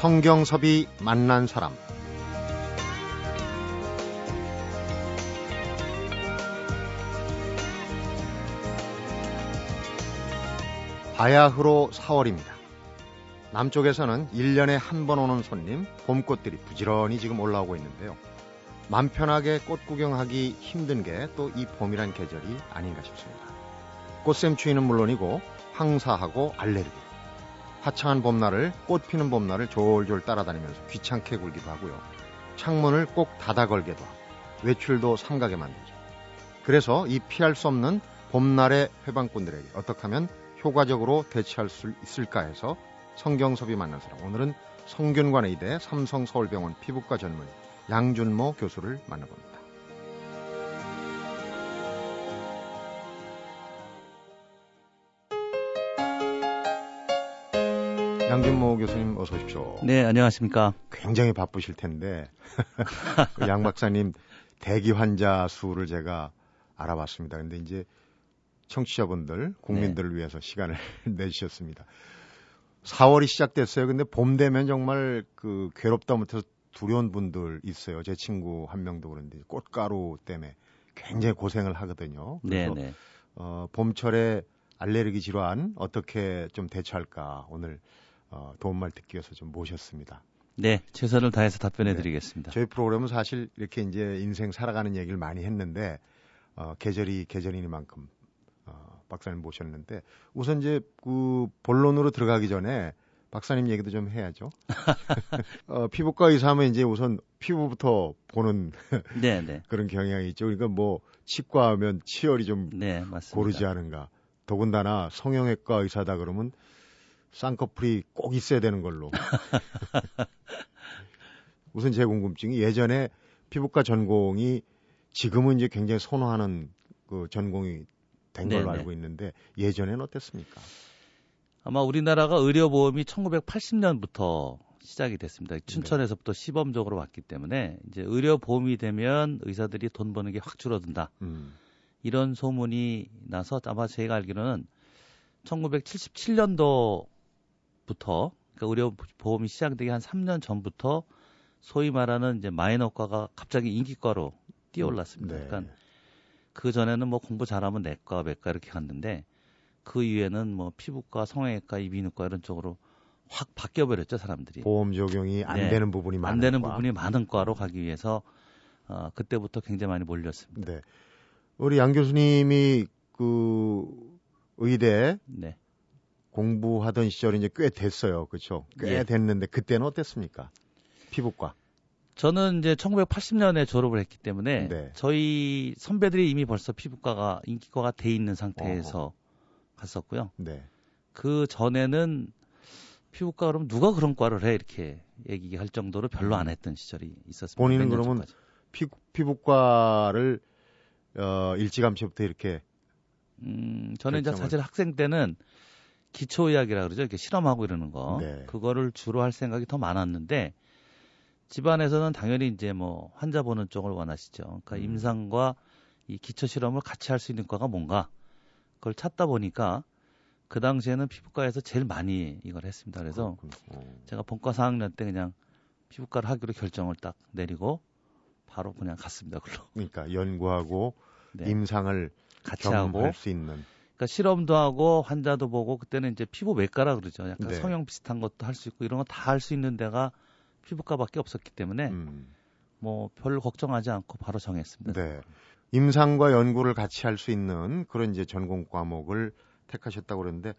성경섭이 만난 사람 바야흐로 4월입니다. 남쪽에서는 1년에 한 번 오는 손님, 봄꽃들이 부지런히 지금 올라오고 있는데요. 맘 편하게 꽃 구경하기 힘든 게 또 이 봄이란 계절이 아닌가 싶습니다. 꽃샘추위는 물론이고 황사하고 알레르기, 화창한 봄날을 꽃 피는 봄날을 졸졸 따라다니면서 귀찮게 굴기도 하고요. 창문을 꼭 닫아 걸게도 하고 외출도 삼가게 만들죠. 그래서 이 피할 수 없는 봄날의 회방꾼들에게 어떻게 하면 효과적으로 대처할 수 있을까 해서 성경섭이 만난 사람 오늘은 성균관의대 삼성서울병원 피부과 전문 양준모 교수를 만나봅니다. 양준모 교수님 어서 오십시오. 네, 안녕하십니까. 굉장히 바쁘실 텐데 그양 박사님 대기 환자 수를 제가 알아봤습니다. 근데 이제 청취자분들, 국민들을 네. 위해서 시간을 내주셨습니다. 4월이 시작됐어요. 근데 봄 되면 정말 그 괴롭다 못해서 두려운 분들 있어요. 제 친구 한 명도 그런데 꽃가루 때문에 굉장히 고생을 하거든요. 그래서 네네. 어, 봄철에 알레르기 질환 어떻게 좀 대처할까 오늘 어, 도움말 듣기 위해서 좀 모셨습니다. 네, 최선을 다해서 답변해 네. 드리겠습니다. 저희 프로그램은 사실 이렇게 이제 인생 살아가는 얘기를 많이 했는데 어, 계절이 계절이니만큼 어, 박사님 모셨는데 우선 이제 그 본론으로 들어가기 전에 박사님 얘기도 좀 해야죠. 어, 피부과 의사하면 이제 우선 피부부터 보는 네, 네. 그런 경향이 있죠. 그러니까 뭐 치과하면 치열이 좀 네, 고르지 않은가. 더군다나 성형외과 의사다 그러면 쌍꺼풀이 꼭 있어야 되는 걸로. 우선 제 궁금증이 예전에 피부과 전공이 지금은 이제 굉장히 선호하는 그 전공이 된 걸로 네네. 알고 있는데 예전에는 어땠습니까? 아마 우리나라가 의료보험이 1980년부터 시작이 됐습니다. 네. 춘천에서부터 시범적으로 왔기 때문에 이제 의료보험이 되면 의사들이 돈 버는 게 확 줄어든다. 음. 이런 소문이 나서 아마 제가 알기로는 1977년도 부터 그러니까 의료 보험이 시작되기 한 3년 전부터 소위 말하는 이제 마이너과가 갑자기 인기과로 뛰어올랐습니다. 네. 그러니까 그 전에는 뭐 공부 잘하면 내과, 외과 이렇게 갔는데 그 이후에는 뭐 피부과, 성형외과, 이비인후과 이런 쪽으로 확 바뀌어 버렸죠 사람들이. 보험 적용이 안 네. 되는 부분이 많은 안 되는 과. 부분이 많은 과로 가기 위해서 어, 그때부터 굉장히 많이 몰렸습니다. 네. 우리 양 교수님이 그 의대 네. 공부하던 시절이 이제 꽤 됐어요. 그렇죠? 꽤 예. 됐는데 그때는 어땠습니까? 피부과. 저는 이제 1980년에 졸업을 했기 때문에 네. 저희 선배들이 이미 벌써 피부과가 인기과가 돼 있는 상태에서 어허. 갔었고요. 네. 그 전에는 피부과 그럼 누가 그런 과를 해 이렇게 얘기할 정도로 별로 안 했던 시절이 있었습니다. 본인은 그러면 피, 피부과를 어, 일찌감치부터 이렇게 음, 저는 결정을... 이제 사실 학생 때는 기초의학이라 그러죠. 이렇게 실험하고 이러는 거. 네. 그거를 주로 할 생각이 더 많았는데 집안에서는 당연히 이제 뭐 환자 보는 쪽을 원하시죠. 그러니까 음. 임상과 이 기초 실험을 같이 할 수 있는 과가 뭔가 그걸 찾다 보니까 그 당시에는 피부과에서 제일 많이 이걸 했습니다. 그래서 그렇군요. 제가 본과 4학년 때 그냥 피부과를 하기로 결정을 딱 내리고 바로 그냥 갔습니다. 그걸로. 그러니까 연구하고 네. 임상을 같이 하고 할수 있는 그러니까 실험도 하고 환자도 보고 그때는 이제 피부 외과라 그러죠. 약간 네. 성형 비슷한 것도 할 수 있고 이런 거 다 할 수 있는 데가 피부과밖에 없었기 때문에 음. 뭐별 걱정하지 않고 바로 정했습니다. 네. 임상과 연구를 같이 할 수 있는 그런 이제 전공 과목을 택하셨다고 그러는데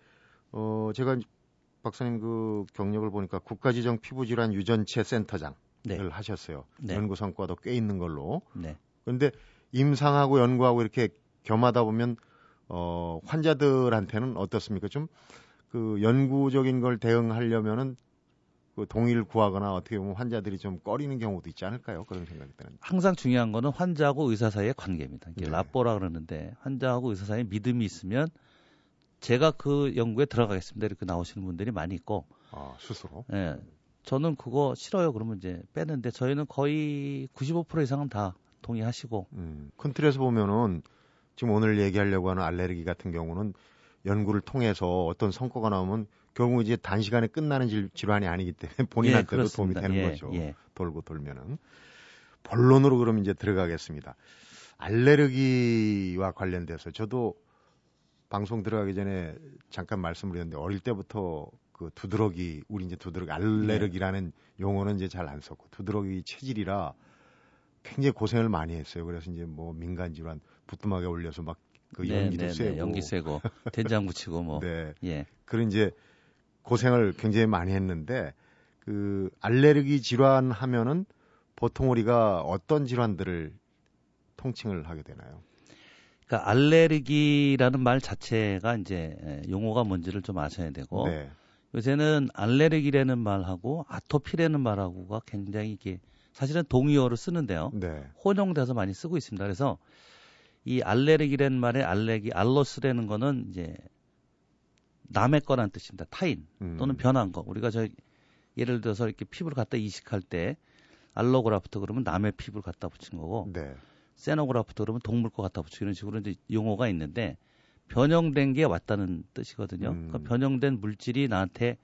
어 제가 박사님 그 경력을 보니까 국가지정 피부질환 유전체 센터장을 네. 하셨어요. 네. 연구 성과도 꽤 있는 걸로. 네. 그런데 임상하고 연구하고 이렇게 겸하다 보면 어, 환자들한테는 어떻습니까? 좀 그 연구적인 걸 대응하려면은 그 동의를 구하거나 어떻게 보면 환자들이 좀 꺼리는 경우도 있지 않을까요? 그런 생각이 드는. 항상 중요한 거는 환자하고 의사 사이의 관계입니다. 이게 네. 라뽀라 그러는데 환자하고 의사 사이에 믿음이 있으면 제가 그 연구에 들어가겠습니다. 이렇게 나오시는 분들이 많이 있고. 아, 스스로? 예. 네, 저는 그거 싫어요. 그러면 이제 빼는데 저희는 거의 95% 이상은 다 동의하시고. 음, 큰 틀에서 보면은 지금 오늘 얘기하려고 하는 알레르기 같은 경우는 연구를 통해서 어떤 성과가 나오면 결국 이제 단시간에 끝나는 질환이 아니기 때문에 본인한테도 예, 도움이 되는 예, 거죠. 예. 돌고 돌면은 본론으로 그럼 이제 들어가겠습니다. 알레르기와 관련돼서 저도 방송 들어가기 전에 잠깐 말씀을 드렸는데 어릴 때부터 그 두드러기 우리 이제 두드러기 알레르기라는 네. 용어는 이제 잘 안 썼고 두드러기 체질이라 굉장히 고생을 많이 했어요. 그래서 이제 뭐 민간 질환 부뚜막에 올려서 막그 네, 연기도 네, 네, 연기 쐬고 된장 붙이고 뭐 네. 예. 그런 이제 고생을 굉장히 많이 했는데 그 알레르기 질환 하면은 보통 우리가 어떤 질환들을 통칭을 하게 되나요? 그러니까 알레르기라는 말 자체가 이제 용어가 뭔지를 좀 아셔야 되고 네. 요새는 알레르기라는 말하고 아토피라는 말하고가 굉장히 이게 사실은 동의어로 쓰는데요. 네. 혼용돼서 많이 쓰고 있습니다. 그래서 이 알레르기라는 말의 알레기 알로스라는 거는 이제 남의 거란 뜻입니다. 타인 음. 또는 변한 거. 우리가 저 예를 들어서 이렇게 피부를 갖다 이식할 때 알로그라프트 그러면 남의 피부를 갖다 붙인 거고 네. 세노그라프트 그러면 동물 거 갖다 이런 식으로 이제 용어가 있는데 변형된 게 왔다는 뜻이거든요. 음. 그러니까 변형된 물질이 나한테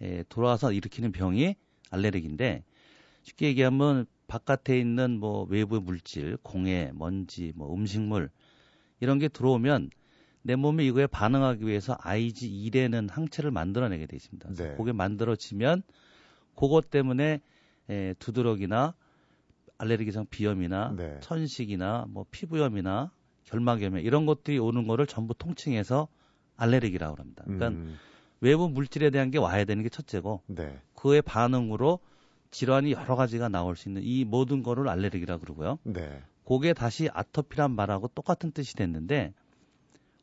에, 돌아와서 일으키는 병이 알레르기인데 쉽게 얘기하면 바깥에 있는 뭐 외부 물질, 공해, 먼지, 뭐 음식물 이런 게 들어오면 내 몸이 이거에 반응하기 위해서 IgE라는 항체를 만들어내게 돼 있습니다. 네. 그게 만들어지면 그것 때문에 에, 두드러기나 알레르기성 비염이나 네. 천식이나 뭐 피부염이나 결막염 이런 것들이 오는 거를 전부 통칭해서 알레르기라고 합니다. 그러니까 음. 외부 물질에 대한 게 와야 되는 게 첫째고 네. 그의 반응으로 질환이 여러 가지가 나올 수 있는 이 모든 거를 알레르기라 그러고요. 네. 그게 다시 아토피란 말하고 똑같은 뜻이 됐는데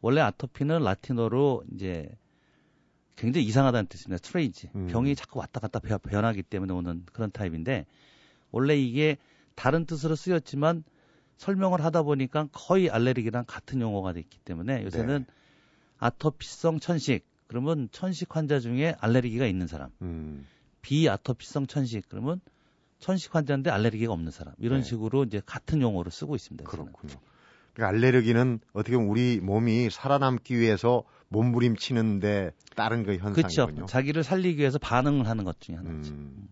원래 아토피는 라틴어로 이제 굉장히 이상하다는 뜻입니다. 스트레이지. 음. 병이 자꾸 왔다 갔다 변하기 때문에 오는 그런 타입인데 원래 이게 다른 뜻으로 쓰였지만 설명을 하다 보니까 거의 알레르기랑 같은 용어가 됐기 때문에 요새는 네. 아토피성 천식 그러면 천식 환자 중에 알레르기가 있는 사람 음. 비아토피성 천식 그러면 천식 환자인데 알레르기가 없는 사람 이런 네. 식으로 이제 같은 용어를 쓰고 있습니다. 그렇군요. 그러니까 알레르기는 어떻게 보면 우리 몸이 살아남기 위해서 몸부림치는데 따른 그 현상이군요. 그렇죠. 자기를 살리기 위해서 반응을 하는 것 중에 하나죠. 음.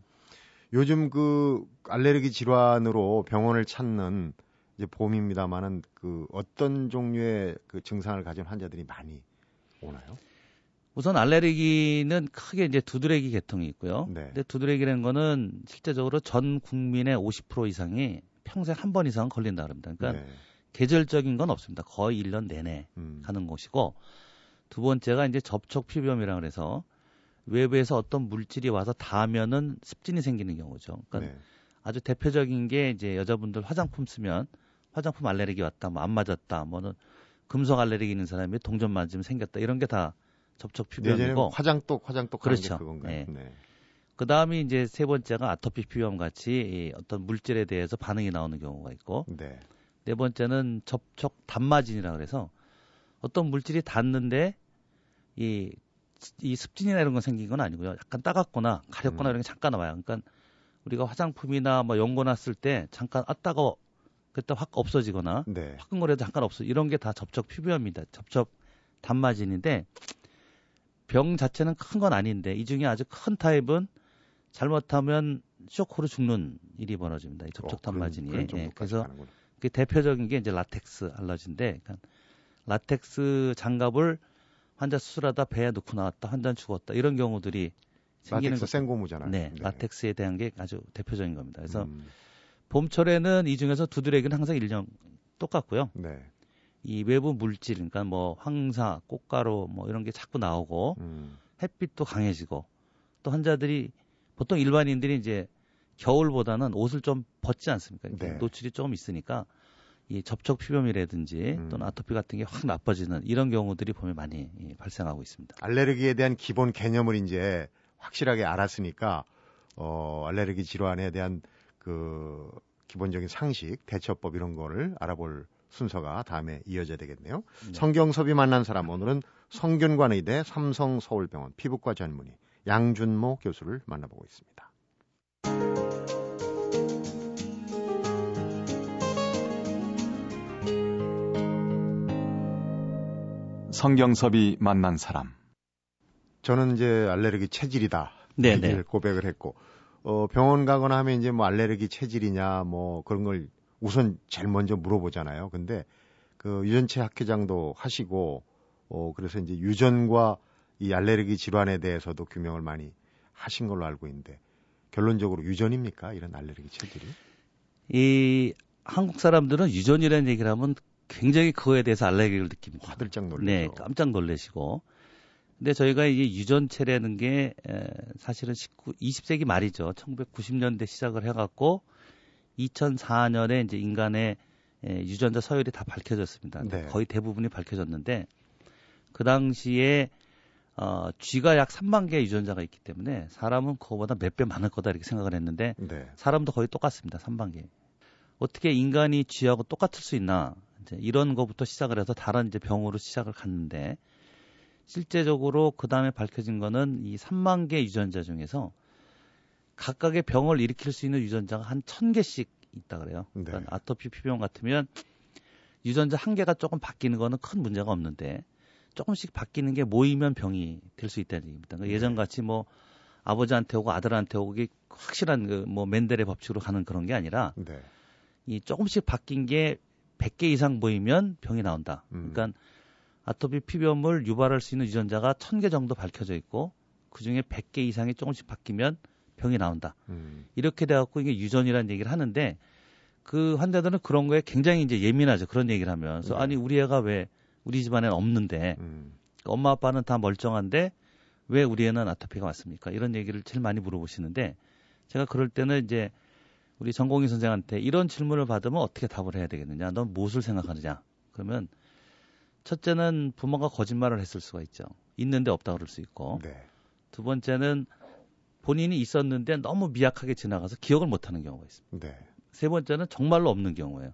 요즘 그 알레르기 질환으로 병원을 찾는 이제 봄입니다만은 그 어떤 종류의 그 증상을 가진 환자들이 많이 오나요? 우선 알레르기는 크게 이제 두드레기 계통이 있고요. 네. 근데 두드레기라는 거는 실제적으로 전 국민의 50% 이상이 평생 한 번 이상 걸린다 그럽니다. 그러니까 네. 계절적인 건 없습니다. 거의 1년 내내 음. 가는 것이고 두 번째가 이제 접촉 피부염이라 그래서 외부에서 어떤 물질이 와서 닿으면은 습진이 생기는 경우죠. 그러니까 네. 아주 대표적인 게 이제 여자분들 화장품 쓰면 화장품 알레르기 왔다, 뭐 안 맞았다, 뭐는 금속 알레르기 있는 사람이 동전 맞으면 생겼다 이런 게 다 접촉 피부염이고 화장독 화장독 그렇죠. 그건가요? 네. 네. 그 다음이 이제 세 번째가 아토피 피부염 같이 어떤 물질에 대해서 반응이 나오는 경우가 있고 네. 네 번째는 접촉 단마진이라 그래서 어떤 물질이 닿는데 이, 이 습진이나 이런 건 생긴 건 아니고요. 약간 따갑거나 가렵거나 음. 이런 게 잠깐 나와요. 그러니까 우리가 화장품이나 뭐 연고 났을 때 잠깐 아 따가워 그때 확 없어지거나 네. 화끈거려도 잠깐 없어 이런 게 다 접촉 피부염입니다. 접촉 단마진인데 병 자체는 큰 건 아닌데 이 중에 아주 큰 타입은 잘못하면 쇼크로 죽는 일이 벌어집니다. 이 접촉 어, 단마진이. 그런 예, 그래서 그 대표적인 게 이제 라텍스 알러지인데 그러니까 라텍스 장갑을 환자 수술하다 배에 넣고 나왔다 환자 죽었다 이런 경우들이 생기는 라텍스 생고무잖아요. 네, 네, 라텍스에 대한 게 아주 대표적인 겁니다. 그래서 음. 봄철에는 이 중에서 두드러기는 항상 일정 똑같고요. 네. 이 외부 물질, 그러니까 뭐 황사, 꽃가루 뭐 이런 게 자꾸 나오고 음. 햇빛도 강해지고 또 환자들이 보통 일반인들이 이제 겨울보다는 옷을 좀 벗지 않습니까? 네. 노출이 조금 있으니까 이 접촉 피부염이라든지 음. 또는 아토피 같은 게 확 나빠지는 이런 경우들이 보면 많이 발생하고 있습니다. 알레르기에 대한 기본 개념을 이제 확실하게 알았으니까 어 알레르기 질환에 대한 그 기본적인 상식, 대처법 이런 거를 알아볼 순서가 다음에 이어져야 되겠네요. 네. 성경섭이 만난 사람 오늘은 성균관의대 삼성서울병원 피부과 전문의 양준모 교수를 만나보고 있습니다. 성경섭이 만난 사람 저는 이제 알레르기 체질이다. 네네. 고백을 했고 어, 병원 가거나 하면 이제 뭐 알레르기 체질이냐 뭐 그런 걸 우선 제일 먼저 물어보잖아요. 근데 그 유전체 학회장도 하시고 어, 그래서 이제 유전과 이 알레르기 질환에 대해서도 규명을 많이 하신 걸로 알고 있는데 결론적으로 유전입니까? 이런 알레르기 체질이? 이 한국 사람들은 유전이라는 얘기를 하면 굉장히 그거에 대해서 알레르기를 느낍니다. 화들짝 놀래죠. 네, 깜짝 놀래시고 근데 저희가 이게 유전체라는 게 에, 사실은 19, 20세기 말이죠. 1990년대 시작을 해갖고 2004년에 이제 인간의 에, 유전자 서열이 다 밝혀졌습니다. 네. 거의 대부분이 밝혀졌는데 그 당시에 어, 쥐가 약 3만 개의 유전자가 있기 때문에 사람은 그거보다 몇 배 많을 거다 이렇게 생각을 했는데 네. 사람도 거의 똑같습니다. 3만 개. 어떻게 인간이 쥐하고 똑같을 수 있나? 이제 이런 거부터 시작을 해서 다른 이제 병으로 시작을 갔는데 실제적으로 그 다음에 밝혀진 거는 이 3만 개 유전자 중에서 각각의 병을 일으킬 수 있는 유전자가 한 1000개씩 있다 그래요. 네. 그러니까 아토피 피부염 같으면 유전자 한 개가 조금 바뀌는 거는 큰 문제가 없는데 조금씩 바뀌는 게 모이면 병이 될 수 있다는 얘기입니다. 그러니까 예전 같이 뭐 아버지한테 오고 아들한테 오고 게 확실한 그 뭐 맨델의 법칙으로 가는 그런 게 아니라 네. 이 조금씩 바뀐 게 100개 이상 모이면 병이 나온다. 음. 그러니까 아토피 피부염을 유발할 수 있는 유전자가 1000개 정도 밝혀져 있고 그중에 100개 이상이 조금씩 바뀌면 병이 나온다. 음. 이렇게 돼 갖고 이게 유전이라는 얘기를 하는데 그 환자들은 그런 거에 굉장히 이제 예민하죠. 그런 얘기를 하면서 네. 아니 우리 애가 왜 우리 집안에는 없는데 음. 엄마 아빠는 다 멀쩡한데 왜 우리 애는 아토피가 왔습니까? 이런 얘기를 제일 많이 물어보시는데 제가 그럴 때는 이제 우리 전공의 선생한테 이런 질문을 받으면 어떻게 답을 해야 되겠느냐? 넌 무엇을 생각하느냐? 그러면 첫째는 부모가 거짓말을 했을 수가 있죠. 있는데 없다 그럴 수 있고. 네. 두 번째는 본인이 있었는데 너무 미약하게 지나가서 기억을 못 하는 경우가 있습니다. 네. 세 번째는 정말로 없는 경우예요.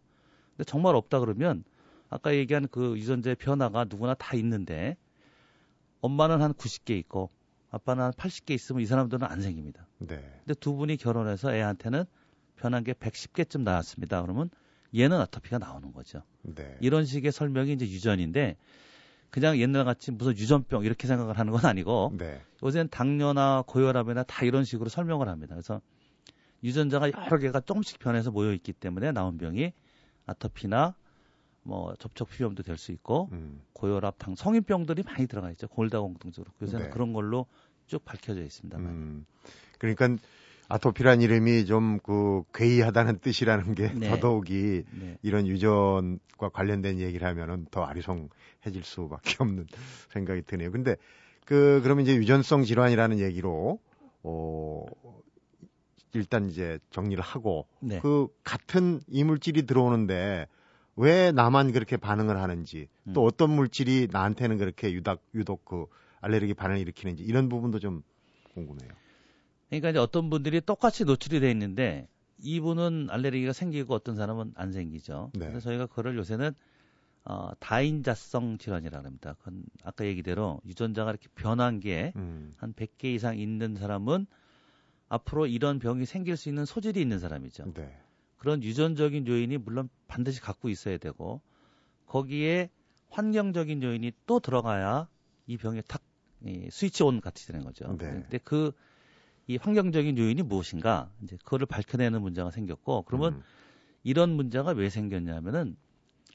근데 정말 없다 그러면 아까 얘기한 그 유전자의 변화가 누구나 다 있는데 엄마는 한 90개 있고 아빠는 한 80개 있으면 이 사람들은 안 생깁니다. 네. 근데 두 분이 결혼해서 애한테는 변한 게 110개쯤 나왔습니다. 그러면 얘는 아토피가 나오는 거죠. 네. 이런 식의 설명이 이제 유전인데 그냥 옛날 같이 무슨 유전병 이렇게 생각을 하는 건 아니고 네. 요새는 당뇨나 고혈압이나 다 이런 식으로 설명을 합니다. 그래서 유전자가 여러 개가 조금씩 변해서 모여 있기 때문에 나온 병이 아토피나 뭐 접촉 피부염도 될 수 있고 음. 고혈압, 당 성인병들이 많이 들어가 있죠. 골다공증 적으로 요새는 네. 그런 걸로 쭉 밝혀져 있습니다. 음. 그러니까 아토피란 이름이 좀 그 괴이하다는 뜻이라는 게 네. 더더욱이 네. 이런 유전과 관련된 얘기를 하면은 더 아리송해질 수밖에 없는 생각이 드네요. 근데 그 그러면 이제 유전성 질환이라는 얘기로 어 일단 이제 정리를 하고 네. 그 같은 이물질이 들어오는데 왜 나만 그렇게 반응을 하는지 음. 또 어떤 물질이 나한테는 그렇게 유독 유독 그 알레르기 반응을 일으키는지 이런 부분도 좀 궁금해요. 그러니까 이제 어떤 분들이 똑같이 노출이 돼 있는데 이분은 알레르기가 생기고 어떤 사람은 안 생기죠. 네. 그래서 저희가 그걸 요새는 어, 다인자성 질환이라고 합니다. 그건 아까 얘기대로 유전자가 이렇게 변한 게한 음. 100개 이상 있는 사람은 앞으로 이런 병이 생길 수 있는 소질이 있는 사람이죠. 네. 그런 유전적인 요인이 물론 반드시 갖고 있어야 되고 거기에 환경적인 요인이 또 들어가야 이 병이 탁 이, 스위치 온 같이 되는 거죠. 네. 근데 그 이 환경적인 요인이 무엇인가 이제 그거를 밝혀내는 문제가 생겼고 그러면 음. 이런 문제가 왜 생겼냐면은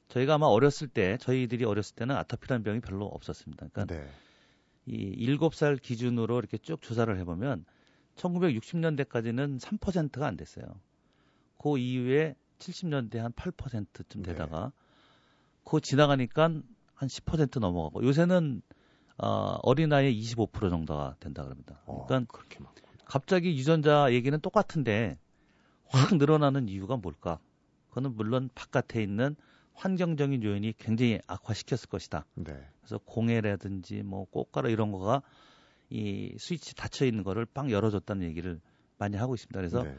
저희가 아마 어렸을 때 저희들이 어렸을 때는 아토피라는 병이 별로 없었습니다. 그러니까 네. 이 7살 기준으로 이렇게 쭉 조사를 해보면 1960년대까지는 3%가 안 됐어요. 그 이후에 70년대 한 8%쯤 되다가 네. 그 지나가니까 한 10% 넘어가고 요새는 어, 어린아이의 25% 정도가 된다 그럽니다. 어, 그러니까 어, 그렇게 많고. 갑자기 유전자 얘기는 똑같은데 확 늘어나는 이유가 뭘까? 그거는 물론 바깥에 있는 환경적인 요인이 굉장히 악화시켰을 것이다. 네. 그래서 공해라든지 뭐 꽃가루 이런 거가 이 스위치 닫혀 있는 거를 빵 열어줬다는 얘기를 많이 하고 있습니다. 그래서 네.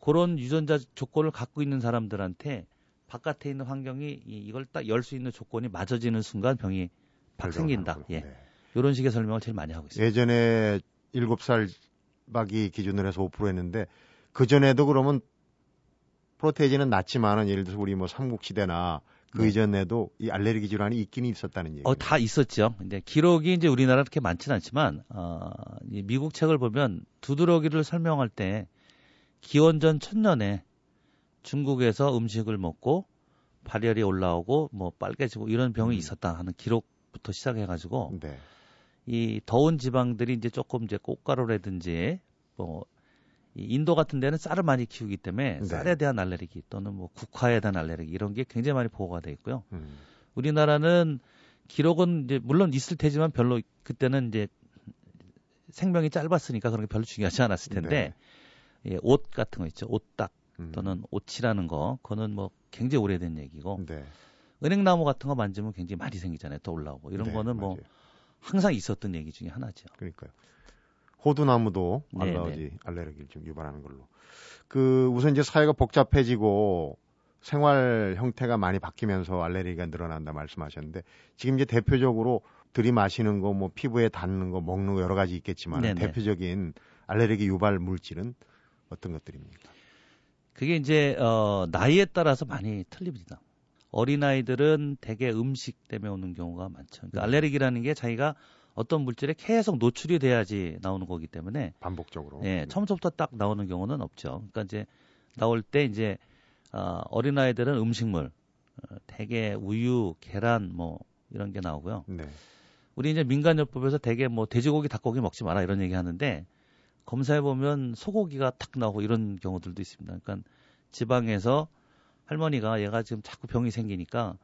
그런 유전자 조건을 갖고 있는 사람들한테 바깥에 있는 환경이 이, 이걸 딱 열 수 있는 조건이 맞아지는 순간 병이 팍 생긴다. 예. 네. 이런 식의 설명을 제일 많이 하고 있습니다. 예전에 7살 박이 기준으로 해서 5% 했는데 그 전에도 그러면 프로테이지는 낮지만은 예를 들어서 우리 뭐 삼국시대나 그 네. 이전에도 이 알레르기 질환이 있긴 있었다는 얘기예요. 어, 다 있었죠. 근데 기록이 이제 우리나라 그렇게 많지는 않지만 어, 이 미국 책을 보면 두드러기를 설명할 때 기원전 천년에 중국에서 음식을 먹고 발열이 올라오고 뭐 빨개지고 이런 병이 음. 있었다 하는 기록부터 시작해 가지고 네. 이 더운 지방들이 이제 조금 이제 꽃가루라든지 뭐 인도 같은 데는 쌀을 많이 키우기 때문에 네. 쌀에 대한 알레르기 또는 뭐 국화에 대한 알레르기 이런 게 굉장히 많이 보고가 돼 있고요. 음. 우리나라는 기록은 이제 물론 있을 테지만 별로 그때는 이제 생명이 짧았으니까 그런 게 별로 중요하지 않았을 텐데 네. 예, 옷 같은 거 있죠. 옷딱 음. 또는 옷이라는 거 그거는 뭐 굉장히 오래된 얘기고 네. 은행나무 같은 거 만지면 굉장히 많이 생기잖아요. 또 올라오고 이런 네, 거는 뭐 맞아요. 항상 있었던 얘기 중에 하나죠. 그러니까요. 호두나무도 네, 네. 알레르기를 좀 유발하는 걸로. 그 우선 이제 사회가 복잡해지고 생활 형태가 많이 바뀌면서 알레르기가 늘어난다 말씀하셨는데 지금 이제 대표적으로 들이마시는 거, 뭐 피부에 닿는 거, 먹는 거 여러 가지 있겠지만 네네. 대표적인 알레르기 유발 물질은 어떤 것들입니까? 그게 이제 어 나이에 따라서 많이 틀립니다. 어린 아이들은 대개 음식 때문에 오는 경우가 많죠. 그러니까 네. 알레르기라는 게 자기가 어떤 물질에 계속 노출이 돼야지 나오는 거기 때문에 반복적으로. 예, 처음부터 딱 나오는 경우는 없죠. 그러니까 이제 나올 때 이제 어, 어린 아이들은 음식물 어, 대개 우유, 계란 뭐 이런 게 나오고요. 네. 우리 이제 민간요법에서 대개 뭐 돼지고기, 닭고기 먹지 마라 이런 얘기 하는데 검사해 보면 소고기가 탁 나오고 이런 경우들도 있습니다. 그러니까 지방에서 할머니가 얘가 지금 자꾸 병이 생기니까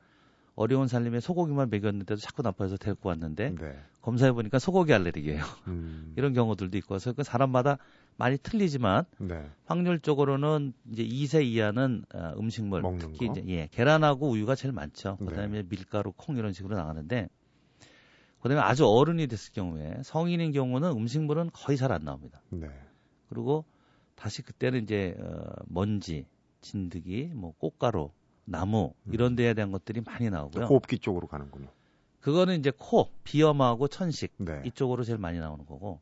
어려운 살림에 소고기만 먹였는데도 자꾸 나빠져서 데리고 왔는데 네. 검사해 보니까 소고기 알레르기예요. 음. 이런 경우들도 있고 그래서 그 사람마다 많이 틀리지만 네. 확률적으로는 이제 2세 이하는 어, 음식물 특히 거? 이제 예, 계란하고 우유가 제일 많죠. 네. 그다음에 네. 밀가루, 콩 이런 식으로 나가는데 그다음에 아주 어른이 됐을 경우에 성인인 경우는 음식물은 거의 잘 안 나옵니다. 네. 그리고 다시 그때는 이제 어, 먼지, 진드기, 뭐 꽃가루 나무 이런 음. 데에 대한 것들이 많이 나오고요. 호흡기 쪽으로 가는군요. 그거는 이제 코, 비염하고 천식 네. 이쪽으로 제일 많이 나오는 거고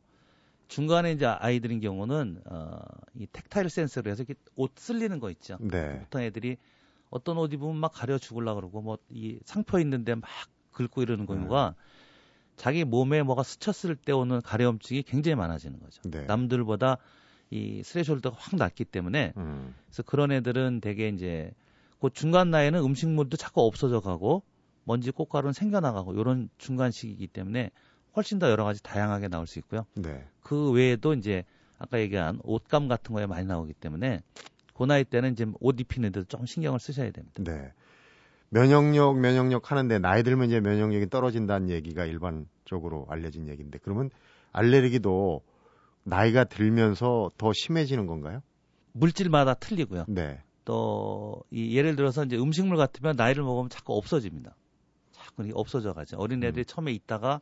중간에 이제 아이들인 경우는 어, 이 텍타일 센서로 해서 이렇게 옷 쓸리는 거 있죠. 네. 보통 애들이 어떤 옷 입으면 막 가려 죽을라 그러고 뭐 이 상표 있는데 막 긁고 이러는 경우가 음. 자기 몸에 뭐가 스쳤을 때 오는 가려움증이 굉장히 많아지는 거죠. 네. 남들보다 이 스레숄더가 확 낮기 때문에 음. 그래서 그런 애들은 되게 이제 그 중간 나이에는 음식물도 자꾸 없어져 가고 먼지 꽃가루는 생겨나가고 이런 중간 시기이기 때문에 훨씬 더 여러 가지 다양하게 나올 수 있고요. 네. 그 외에도 이제 아까 얘기한 옷감 같은 거에 많이 나오기 때문에 그 나이 때는 이제 옷 입히는 데도 좀 신경을 쓰셔야 됩니다. 네. 면역력 면역력 하는데 나이 들면 이제 면역력이 떨어진다는 얘기가 일반적으로 알려진 얘기인데 그러면 알레르기도 나이가 들면서 더 심해지는 건가요? 물질마다 틀리고요. 네. 또 이 예를 들어서 이제 음식물 같으면 나이를 먹으면 자꾸 없어집니다. 자꾸 없어져 가죠. 어린애들이 음. 처음에 있다가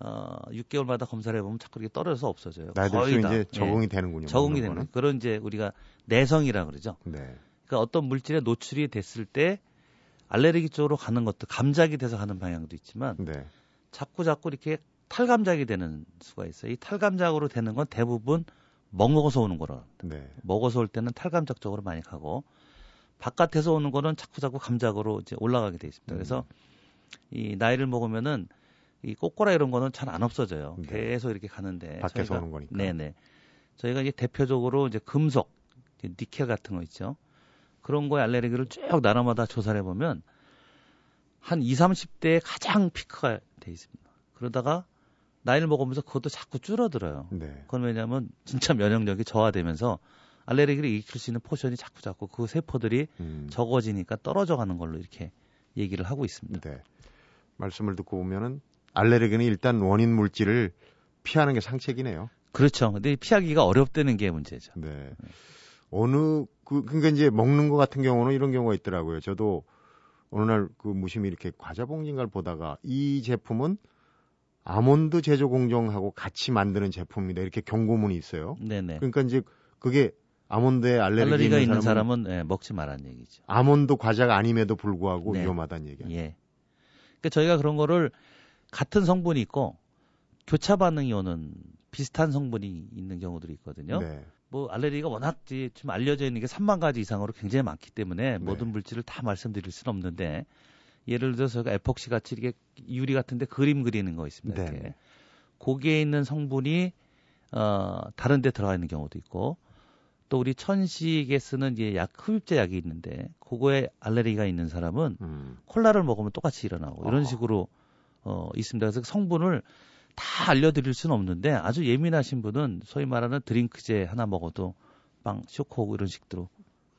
어 6개월마다 검사를 해보면 자꾸 이렇게 떨어져서 없어져요. 나이 들수 이제 적응이 예. 되는군요. 적응이 되는 그런 이제 우리가 내성이라 그러죠. 네. 그러니까 어떤 물질에 노출이 됐을 때 알레르기 쪽으로 가는 것도 감작이 돼서 가는 방향도 있지만 네. 자꾸 자꾸 이렇게 탈감작이 되는 수가 있어요. 이 탈감작으로 되는 건 대부분 먹어서 오는 거라. 네. 먹어서 올 때는 탈감작 적으로 많이 가고 바깥에서 오는 거는 자꾸 자꾸 감작으로 이제 올라가게 돼 있습니다. 음. 그래서 이 나이를 먹으면은 이 꼬꼬라 이런 거는 잘 안 없어져요. 네. 계속 이렇게 가는데 밖에서 저희가, 오는 거니까. 네네. 저희가 이제 대표적으로 이제 금속, 니켈 같은 거 있죠. 그런 거에 알레르기를 쭉 나라마다 조사를 해보면 한 20, 30대에 가장 피크가 돼 있습니다. 그러다가 나이를 먹으면서 그것도 자꾸 줄어들어요. 네. 그건 왜냐하면 진짜 면역력이 저하되면서 알레르기를 일으킬 수 있는 포션이 자꾸 자꾸 그 세포들이 음. 적어지니까 떨어져 가는 걸로 이렇게 얘기를 하고 있습니다. 네. 말씀을 듣고 보면은 알레르기는 일단 원인 물질을 피하는 게 상책이네요. 그렇죠. 근데 피하기가 어렵다는 게 문제죠. 네. 네. 어느 그 그러니까 이제 먹는 거 같은 경우는 이런 경우가 있더라고요. 저도 어느 날 그 무심히 이렇게 과자 봉지인가를 보다가 이 제품은 아몬드 제조 공정하고 같이 만드는 제품입니다. 이렇게 경고문이 있어요. 네네. 그러니까 이제 그게 아몬드에 알레르기 알레르기가 있는 사람은, 사람은 예, 먹지 말라는 얘기죠. 아몬드 과자가 아님에도 불구하고 네. 위험하다는 얘기예요. 예. 그러니까 저희가 그런 거를 같은 성분이 있고 교차 반응이 오는 비슷한 성분이 있는 경우들이 있거든요. 네. 뭐 알레르기가 워낙 지금 알려져 있는 게 3만 가지 이상으로 굉장히 많기 때문에 네. 모든 물질을 다 말씀드릴 수는 없는데 예를 들어서 에폭시 같이 이렇게 유리 같은데 그림 그리는 거 있습니다. 네. 이렇게. 거기에 있는 성분이 어 다른 데 들어가 있는 경우도 있고 또 우리 천식에 쓰는 이제 약 흡입제 약이 있는데 그거에 알레르기가 있는 사람은 음. 콜라를 먹으면 똑같이 일어나고 이런 아. 식으로 어 있습니다. 그래서 성분을 다 알려드릴 수는 없는데 아주 예민하신 분은 소위 말하는 드링크제 하나 먹어도 빵 쇼크 오고 이런 식으로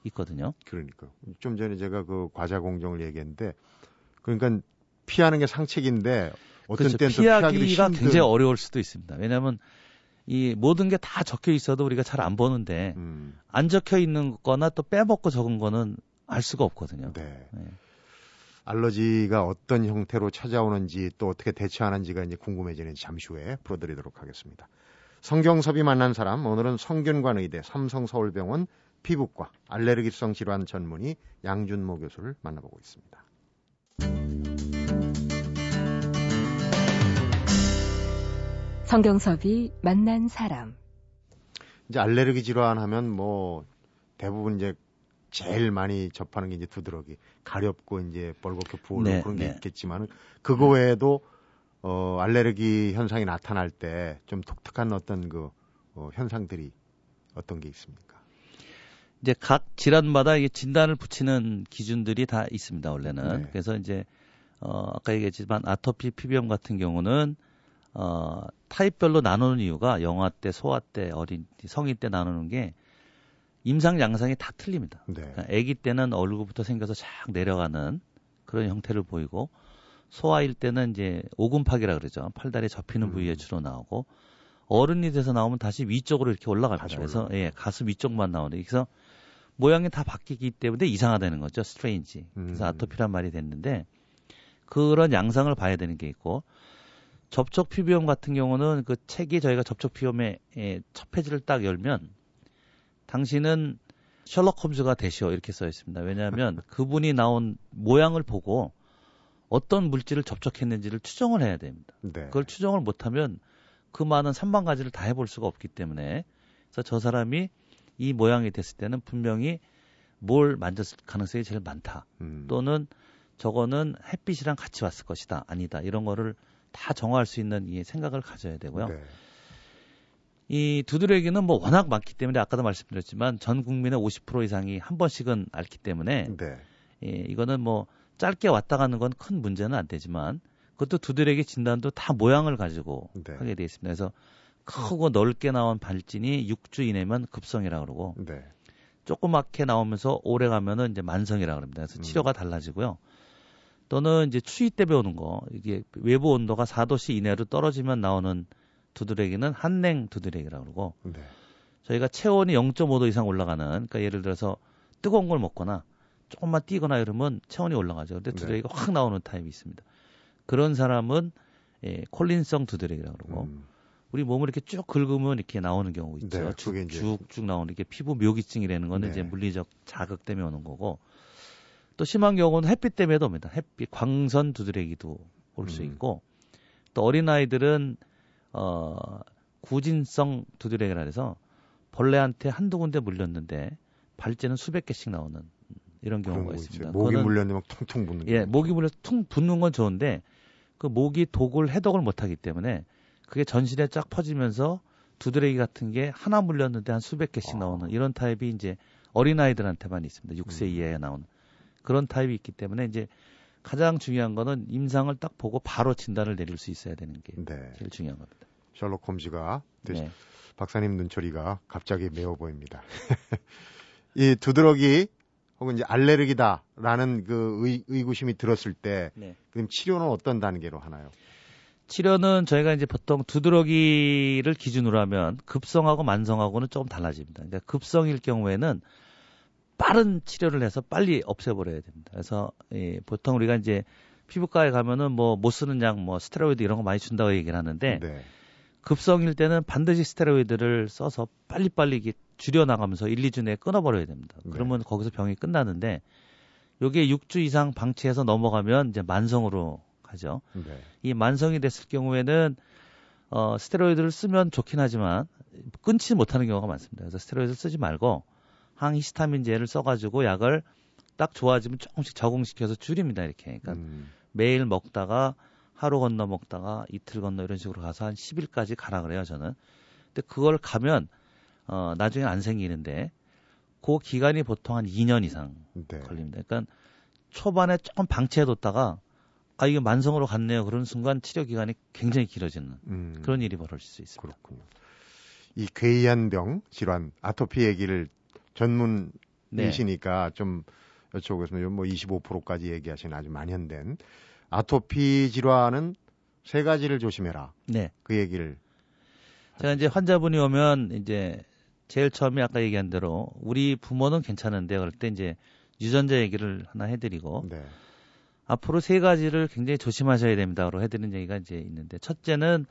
있거든요. 그러니까 좀 전에 제가 그 과자 공정을 얘기했는데 그러니까 피하는 게 상책인데 어떤 그렇죠. 때는 피하기가 굉장히 어려울 수도 있습니다. 왜냐하면 이 모든 게 다 적혀 있어도 우리가 잘 안 보는데 음. 안 적혀 있는 거나 또 빼먹고 적은 거는 알 수가 없거든요. 네. 네. 알러지가 어떤 형태로 찾아오는지 또 어떻게 대처하는지가 이제 궁금해지는 잠시 후에 풀어드리도록 하겠습니다. 성경섭이 만난 사람 오늘은 성균관의대 삼성서울병원 피부과 알레르기성 질환 전문의 양준모 교수를 만나보고 있습니다. 성경섭이 만난 사람. 이제 알레르기 질환 하면 뭐 대부분 이제 제일 많이 접하는 게 이제 두드러기 가렵고 이제 벌겋게 부어오르고 네, 그런 게 네. 있겠지만 그거 외에도 어 알레르기 현상이 나타날 때 좀 독특한 어떤 그 어, 현상들이 어떤 게 있습니까? 이제 각 질환마다 이게 진단을 붙이는 기준들이 다 있습니다 원래는 네. 그래서 이제 어 아까 얘기했지만 아토피 피부염 같은 경우는 어, 타입별로 나누는 이유가 영아 때, 소아 때, 어린 성인 때 나누는 게 임상 양상이 다 틀립니다. 네. 그러니까 아기 때는 얼굴부터 생겨서 쫙 내려가는 그런 형태를 보이고 소아일 때는 이제 오금팍이라 그러죠. 팔다리 접히는 음. 부위에 주로 나오고 어른이 돼서 나오면 다시 위쪽으로 이렇게 올라갑니다. 그래서 예, 가슴 위쪽만 나오는. 그래서 모양이 다 바뀌기 때문에 이상하다는 거죠. 스트레인지. 그래서 음. 아토피란 말이 됐는데 그런 양상을 봐야 되는 게 있고 접촉 피부염 같은 경우는 그 책이 저희가 접촉 피부염의 예, 첫 페이지를 딱 열면 당신은 셜록 홈즈가 되시오 이렇게 써 있습니다. 왜냐하면 그분이 나온 모양을 보고 어떤 물질을 접촉했는지를 추정을 해야 됩니다. 네. 그걸 추정을 못하면 그 많은 3만 가지를 다 해볼 수가 없기 때문에 그래서 저 사람이 이 모양이 됐을 때는 분명히 뭘 만졌을 가능성이 제일 많다. 음. 또는 저거는 햇빛이랑 같이 왔을 것이다. 아니다. 이런 거를 다 정화할 수 있는 이 생각을 가져야 되고요. 네. 이 두드러기는 뭐 워낙 많기 때문에 아까도 말씀드렸지만 전 국민의 50% 이상이 한 번씩은 앓기 때문에 네. 예, 이거는 뭐 짧게 왔다 가는 건 큰 문제는 안 되지만 그것도 두드러기 진단도 다 모양을 가지고 네. 하게 돼 있습니다. 그래서 크고 넓게 나온 발진이 6주 이내면 급성이라 고 그러고 네. 조그맣게 나오면서 오래 가면은 이제 만성이라 고 그럽니다. 그래서 음. 치료가 달라지고요. 또는 이제 추위 때 배우는 거 이게 외부 온도가 4도씨 이내로 떨어지면 나오는 두드레기는 한냉 두드레기라고 그러고 네. 저희가 체온이 0.5도 이상 올라가는 그러니까 예를 들어서 뜨거운 걸 먹거나 조금만 뛰거나 이러면 체온이 올라가죠. 근데 네. 두드레기가 네. 확 나오는 타입이 있습니다. 그런 사람은 예, 콜린성 두드레기라고 그러고 음. 우리 몸을 이렇게 쭉 긁으면 이렇게 나오는 경우 있죠. 네, 쭉쭉 나오는 게 피부 묘기증이라는 거는 네. 이제 물리적 자극 때문에 오는 거고 또 심한 경우는 햇빛 때문에도 옵니다. 햇빛, 광선 두드레기도 올수 음. 있고 또 어린 아이들은 어 구진성 두드레기라 해서 벌레한테 한두 군데 물렸는데 발제는 수백 개씩 나오는 이런 경우가 있습니다. 모기 물렸는데 막 퉁퉁 붙는 예, 모기 물려 퉁 붙는 건 좋은데 그 모기 독을 해독을 못 하기 때문에 그게 전신에 쫙 퍼지면서 두드레기 같은 게 하나 물렸는데 한 수백 개씩 아. 나오는 이런 타입이 이제 어린아이들한테만 있습니다. 6세 음. 이하에 나오는. 그런 타입이 있기 때문에 이제 가장 중요한 거는 임상을 딱 보고 바로 진단을 내릴 수 있어야 되는 게 네. 제일 중요한 겁니다. 셜록 홈즈가 네. 박사님 눈초리가 갑자기 매워 보입니다. 이 두드러기 혹은 이제 알레르기다라는 그 의, 의구심이 들었을 때 네. 그럼 치료는 어떤 단계로 하나요? 치료는 저희가 이제 보통 두드러기를 기준으로 하면 급성하고 만성하고는 조금 달라집니다. 그러니까 급성일 경우에는 빠른 치료를 해서 빨리 없애버려야 됩니다. 그래서 예, 보통 우리가 이제 피부과에 가면은 뭐 못 쓰는 약, 뭐 스테로이드 이런 거 많이 준다고 얘기를 하는데 네. 급성일 때는 반드시 스테로이드를 써서 빨리빨리 이게 줄여 나가면서 1, 2주 내에 끊어버려야 됩니다. 네. 그러면 거기서 병이 끝나는데 요게 6주 이상 방치해서 넘어가면 이제 만성으로 가죠. 네. 이 만성이 됐을 경우에는 어, 스테로이드를 쓰면 좋긴 하지만 끊지 못하는 경우가 많습니다. 그래서 스테로이드 쓰지 말고 항히스타민제를 써가지고 약을 딱 좋아지면 조금씩 적응시켜서 줄입니다. 이렇게. 그러니까 음. 매일 먹다가 하루 건너 먹다가 이틀 건너 이런 식으로 가서 한 10일까지 가라 그래요, 저는. 근데 그걸 가면 어 나중에 안 생기는데 그 기간이 보통 한 2년 이상 네. 걸립니다. 그러니까 초반에 조금 방치해뒀다가 아 이게 만성으로 갔네요. 그런 순간 치료 기간이 굉장히 길어지는 음. 그런 일이 벌어질 수 있습니다. 그렇군요. 이 괴이한 병 질환 아토피 얘기를 전문이시니까 네. 좀 여쭤보겠습니다. 뭐 25%까지 얘기하시는 아주 만연된 아토피 질환은 세 가지를 조심해라. 네. 그 얘기를 제가 이제 환자분이 오면 이제 제일 처음에 아까 얘기한 대로 우리 부모는 괜찮은데 그럴 때 이제 유전자 얘기를 하나 해드리고 네. 앞으로 세 가지를 굉장히 조심하셔야 됩니다로 해드리는 얘기가 이제 있는데 첫째는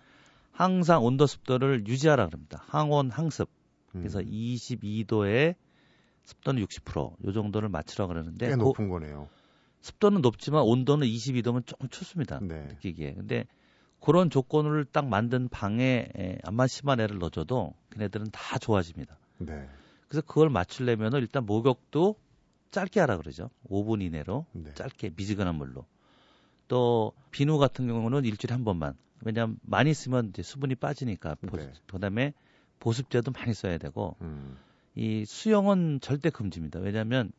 항상 온도 습도를 유지하라 그럽니다. 항온 항습. 그래서 음. 22도에 습도는 60%요 정도를 맞추라 그러는데 꽤 높은 고, 거네요. 습도는 높지만 온도는 22도면 조금 춥습니다. 네. 느끼기에. 근데 그런 조건을 딱 만든 방에 안마 심한 애를 넣어줘도 걔네들은 다 좋아집니다. 네. 그래서 그걸 맞추려면 일단 목욕도 짧게 하라 그러죠. 5분 이내로 네. 짧게 미지근한 물로. 또 비누 같은 경우는 일주일에 한 번만. 왜냐하면 많이 쓰면 이제 수분이 빠지니까. 네. 그다음에 보습제도 많이 써야 되고 음. 이 수영은 절대 금지입니다. 왜냐하면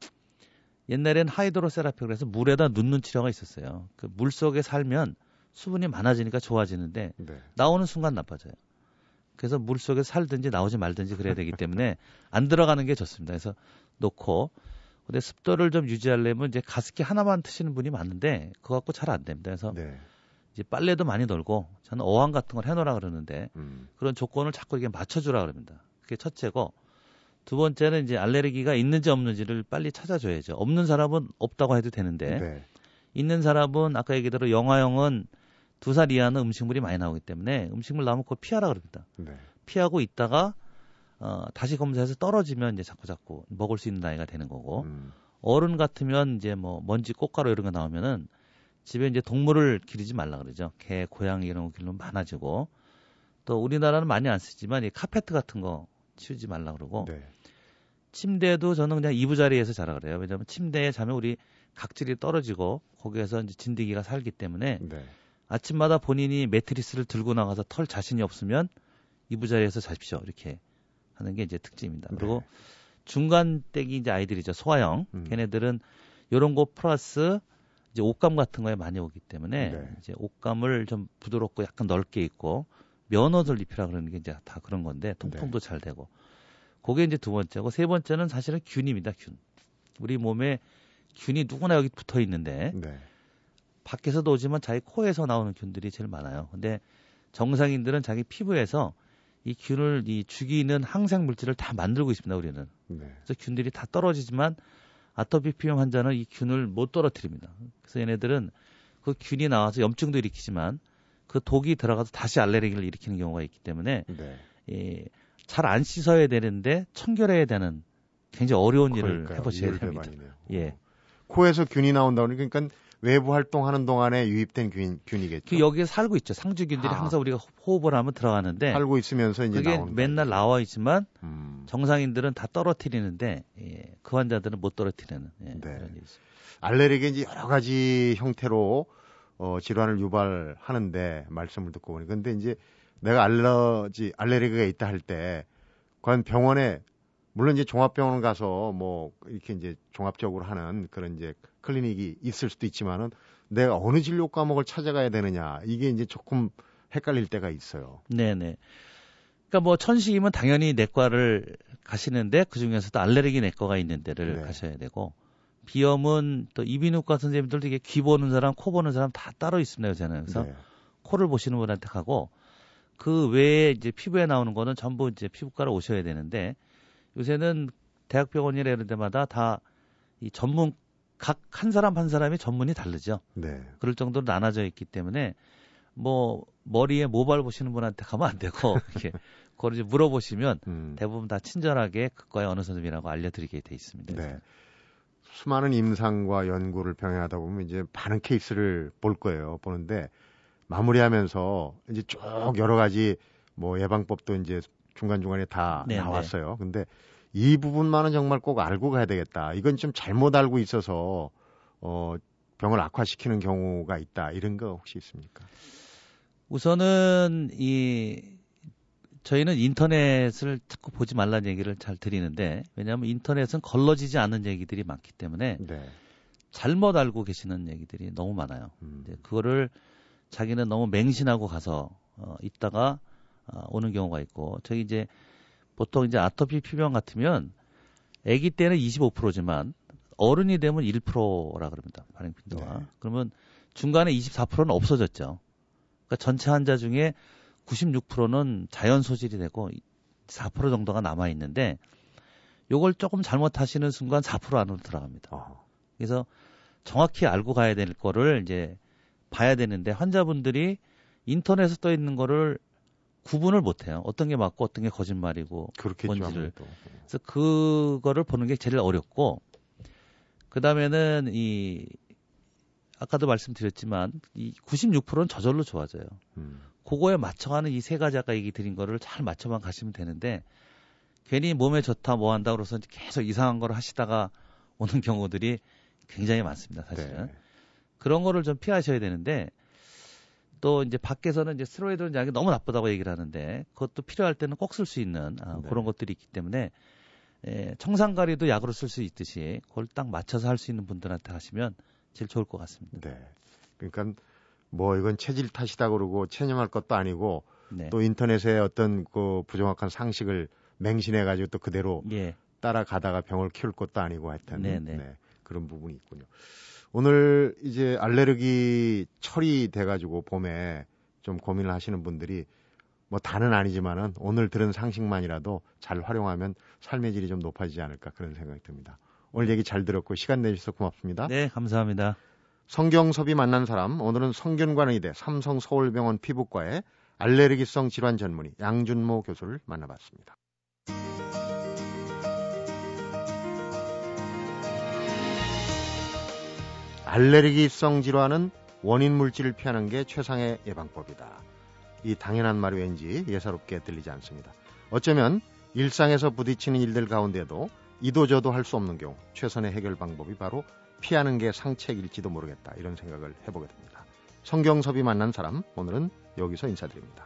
옛날엔 하이드로세라피 그래서 물에다 눕는 치료가 있었어요. 그 물 속에 살면 수분이 많아지니까 좋아지는데 네. 나오는 순간 나빠져요. 그래서 물 속에 살든지 나오지 말든지 그래야 되기 때문에 안 들어가는 게 좋습니다. 그래서 놓고 근데 습도를 좀 유지하려면 이제 가습기 하나만 트시는 분이 많은데 그거 갖고 잘 안 됩니다. 그래서 네. 이제 빨래도 많이 돌고 저는 어항 같은 걸 해놓으라 그러는데 음. 그런 조건을 자꾸 이게 맞춰주라 그럽니다. 그게 첫째고 두 번째는 이제 알레르기가 있는지 없는지를 빨리 찾아줘야죠. 없는 사람은 없다고 해도 되는데 네. 있는 사람은 아까 얘기대로 영화형은 두 살 이하는 음식물이 많이 나오기 때문에 음식물 나오면 그거 피하라 그럽니다. 네. 피하고 있다가 어, 다시 검사해서 떨어지면 이제 자꾸 자꾸 먹을 수 있는 나이가 되는 거고 음. 어른 같으면 이제 뭐 먼지 꽃가루 이런 거 나오면은 집에 이제 동물을 기르지 말라 그러죠. 개, 고양이 이런 거 기르면 많아지고 또 우리나라는 많이 안 쓰지만 이 카페트 같은 거 치우지 말라 그러고 네. 침대도 저는 그냥 이부자리에서 자라 그래요. 왜냐하면 침대에 자면 우리 각질이 떨어지고 거기에서 이제 진드기가 살기 때문에 네. 아침마다 본인이 매트리스를 들고 나가서 털 자신이 없으면 이부자리에서 자십시오. 이렇게 하는 게 이제 특징입니다. 네. 그리고 중간 댁이 이제 아이들이죠. 소아형. 음. 걔네들은 요런 거 플러스 이제 옷감 같은 거에 많이 오기 때문에 네. 이제 옷감을 좀 부드럽고 약간 넓게 입고 면허를 입히라 그러는 게 이제 다 그런 건데 통풍도 네. 잘 되고 그게 이제 두 번째고 세 번째는 사실은 균입니다. 균. 우리 몸에 균이 누구나 여기 붙어 있는데 네. 밖에서도 오지만 자기 코에서 나오는 균들이 제일 많아요. 근데 정상인들은 자기 피부에서 이 균을 이 죽이는 항생 물질을 다 만들고 있습니다. 우리는. 네. 그래서 균들이 다 떨어지지만 아토피 피부 환자는 이 균을 못 떨어뜨립니다. 그래서 얘네들은 그 균이 나와서 염증도 일으키지만 그 독이 들어가서 다시 알레르기를 일으키는 경우가 있기 때문에 네. 예, 잘 안 씻어야 되는데 청결해야 되는 굉장히 어려운 그러니까요. 일을 해보셔야 됩니다. 예. 코에서 균이 나온다 그러니까 외부 활동하는 동안에 유입된 균, 균이겠죠. 그 여기에 살고 있죠. 상주균들이 아. 항상 우리가 호흡을 하면 들어가는데 살고 있으면서 이제 그게 맨날 거죠. 나와 있지만 음. 정상인들은 다 떨어뜨리는데 예, 그 환자들은 못 떨어뜨리는 예, 네. 알레르기 이제 여러 가지 형태로 어, 질환을 유발하는데 말씀을 듣고 보니 근데 이제 내가 알러지 알레르기가 있다 할 때 과연 병원에 물론 이제 종합병원 가서 뭐 이렇게 이제 종합적으로 하는 그런 이제 클리닉이 있을 수도 있지만은 내가 어느 진료 과목을 찾아가야 되느냐 이게 이제 조금 헷갈릴 때가 있어요. 네네. 그러니까 뭐 천식이면 당연히 내과를 가시는데 그 중에서도 알레르기 내과가 있는 데를 네. 가셔야 되고 비염은 또 이비인후과 선생님들도 이게 귀 보는 사람, 코 보는 사람 다 따로 있습니다, 요새는. 그래서 네. 코를 보시는 분한테 가고 그 외에 이제 피부에 나오는 거는 전부 이제 피부과로 오셔야 되는데 요새는 대학병원이나 이런 데마다 다 이 전문 각 한 사람 한 사람이 전문이 다르죠. 네. 그럴 정도로 나눠져 있기 때문에 뭐 머리에 모발 보시는 분한테 가면 안 되고 이렇게 그걸 이제 물어보시면 음. 대부분 다 친절하게 그과의 어느 선생님이라고 알려드리게 돼 있습니다. 네. 수많은 임상과 연구를 병행하다 보면 이제 많은 케이스를 볼 거예요. 보는데 마무리하면서 이제 쭉 여러 가지 뭐 예방법도 이제 중간중간에 다 네네. 나왔어요. 근데 이 부분만은 정말 꼭 알고 가야 되겠다. 이건 좀 잘못 알고 있어서 어 병을 악화시키는 경우가 있다. 이런 거 혹시 있습니까? 우선은 이 저희는 인터넷을 자꾸 보지 말라는 얘기를 잘 드리는데 왜냐하면 인터넷은 걸러지지 않는 얘기들이 많기 때문에 네. 잘못 알고 계시는 얘기들이 너무 많아요. 음. 그거를 자기는 너무 맹신하고 가서 어, 있다가 어, 오는 경우가 있고 저기 이제 보통 이제 아토피 피부염 같으면 아기 때는 25%지만 어른이 되면 1%라 그럽니다. 발행 빈도가. 네. 그러면 중간에 24%는 없어졌죠. 그러니까 전체 환자 중에 96%는 자연 소질이 되고 4% 정도가 남아 있는데 요걸 조금 잘못하시는 순간 4% 안으로 들어갑니다. 어. 그래서 정확히 알고 가야 될 거를 이제 봐야 되는데 환자분들이 인터넷에 떠 있는 거를 구분을 못 해요. 어떤 게 맞고 어떤 게 거짓말이고 그렇겠죠, 뭔지를. 아무래도. 그래서 그거를 보는 게 제일 어렵고 그다음에는 이 아까도 말씀드렸지만 이 96%는 저절로 좋아져요. 음. 그거에 맞춰가는 이 세 가지 아까 얘기 드린 거를 잘 맞춰만 가시면 되는데 괜히 몸에 좋다 뭐 한다 그래서 계속 이상한 거를 하시다가 오는 경우들이 굉장히 많습니다, 사실은. 네. 그런 거를 좀 피하셔야 되는데 또 이제 밖에서는 이제 스테로이드 약이 너무 나쁘다고 얘기를 하는데 그것도 필요할 때는 꼭 쓸 수 있는 아, 네. 그런 것들이 있기 때문에 예, 청산가리도 약으로 쓸 수 있듯이 그걸 딱 맞춰서 할 수 있는 분들한테 하시면 제일 좋을 것 같습니다. 네. 그러니까 뭐 이건 체질 탓이다 그러고 체념할 것도 아니고 네. 또 인터넷에 어떤 그 부정확한 상식을 맹신해 가지고 또 그대로 예. 따라가다가 병을 키울 것도 아니고 하여튼 네, 네. 네, 그런 부분이 있군요. 오늘 이제 알레르기 철이 돼가지고 봄에 좀 고민을 하시는 분들이 뭐 다는 아니지만은 오늘 들은 상식만이라도 잘 활용하면 삶의 질이 좀 높아지지 않을까 그런 생각이 듭니다. 오늘 얘기 잘 들었고 시간 내주셔서 고맙습니다. 네, 감사합니다. 성경섭이 만난 사람 오늘은 성균관의대 삼성서울병원 피부과의 알레르기성 질환 전문의 양준모 교수를 만나봤습니다. 알레르기성 질환은 원인 물질을 피하는 게 최상의 예방법이다. 이 당연한 말이 왠지 예사롭게 들리지 않습니다. 어쩌면 일상에서 부딪히는 일들 가운데도 이도저도 할 수 없는 경우 최선의 해결 방법이 바로 피하는 게 상책일지도 모르겠다 이런 생각을 해보게 됩니다. 성경섭이 만난 사람 오늘은 여기서 인사드립니다.